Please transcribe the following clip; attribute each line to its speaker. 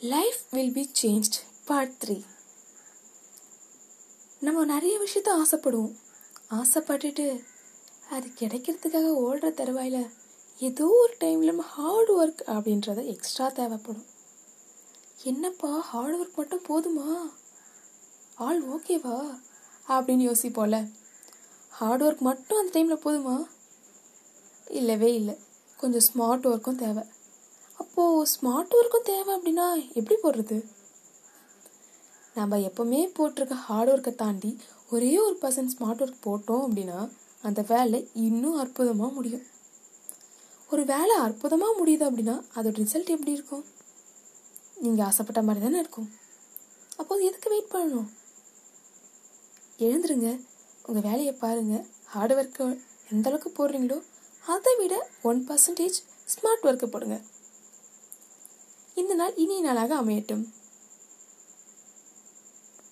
Speaker 1: Life will be change part three நம்ம நிறைய விஷயத்த ஆசைப்படுவோம். ஆசைப்பட்டுட்டு அது கிடைக்கிறதுக்காக ஓடுற தருவாயில் ஏதோ ஒரு டைமில் ஹார்ட் ஒர்க் அப்படின்றது எக்ஸ்ட்ரா தேவைப்படும். என்னப்பா ஹார்ட் ஒர்க் மட்டும் போதுமா? ஆல் ஓகேவா அப்படின்னு யோசிப்போல ஹார்ட் ஒர்க் மட்டும் அந்த டைமில் போதுமா? இல்லவே இல்லை. கொஞ்சம் ஸ்மார்ட் ஒர்க்கும் தேவை. அப்போது ஸ்மார்ட் ஒர்க்கும் தேவை அப்படின்னா எப்படி போடுறது? நம்ம எப்போவுமே போட்டிருக்க ஹார்ட் ஒர்க்கை தாண்டி ஒரே ஒரு பர்சன்ட் ஸ்மார்ட் ஒர்க் போட்டோம் அப்படின்னா அந்த வேலை இன்னும் அற்புதமாக முடியும். ஒரு வேலை அற்புதமாக முடியுது அப்படின்னா அதோட ரிசல்ட் எப்படி இருக்கும்? நீங்கள் ஆசைப்பட்ட மாதிரி தானே இருக்கும். அப்போது எதுக்கு வெயிட் பண்ணணும்? எழுந்துருங்க உங்கள் வேலையை பாருங்கள் ஹார்ட் ஒர்க்கு எந்த அளவுக்கு போடுறீங்களோ அதை விட ஒன் பர்சன்டேஜ் ஸ்மார்ட் ஒர்க்கு போடுங்க. இந்த நாள் இனிய நாளாக அமையட்டும்.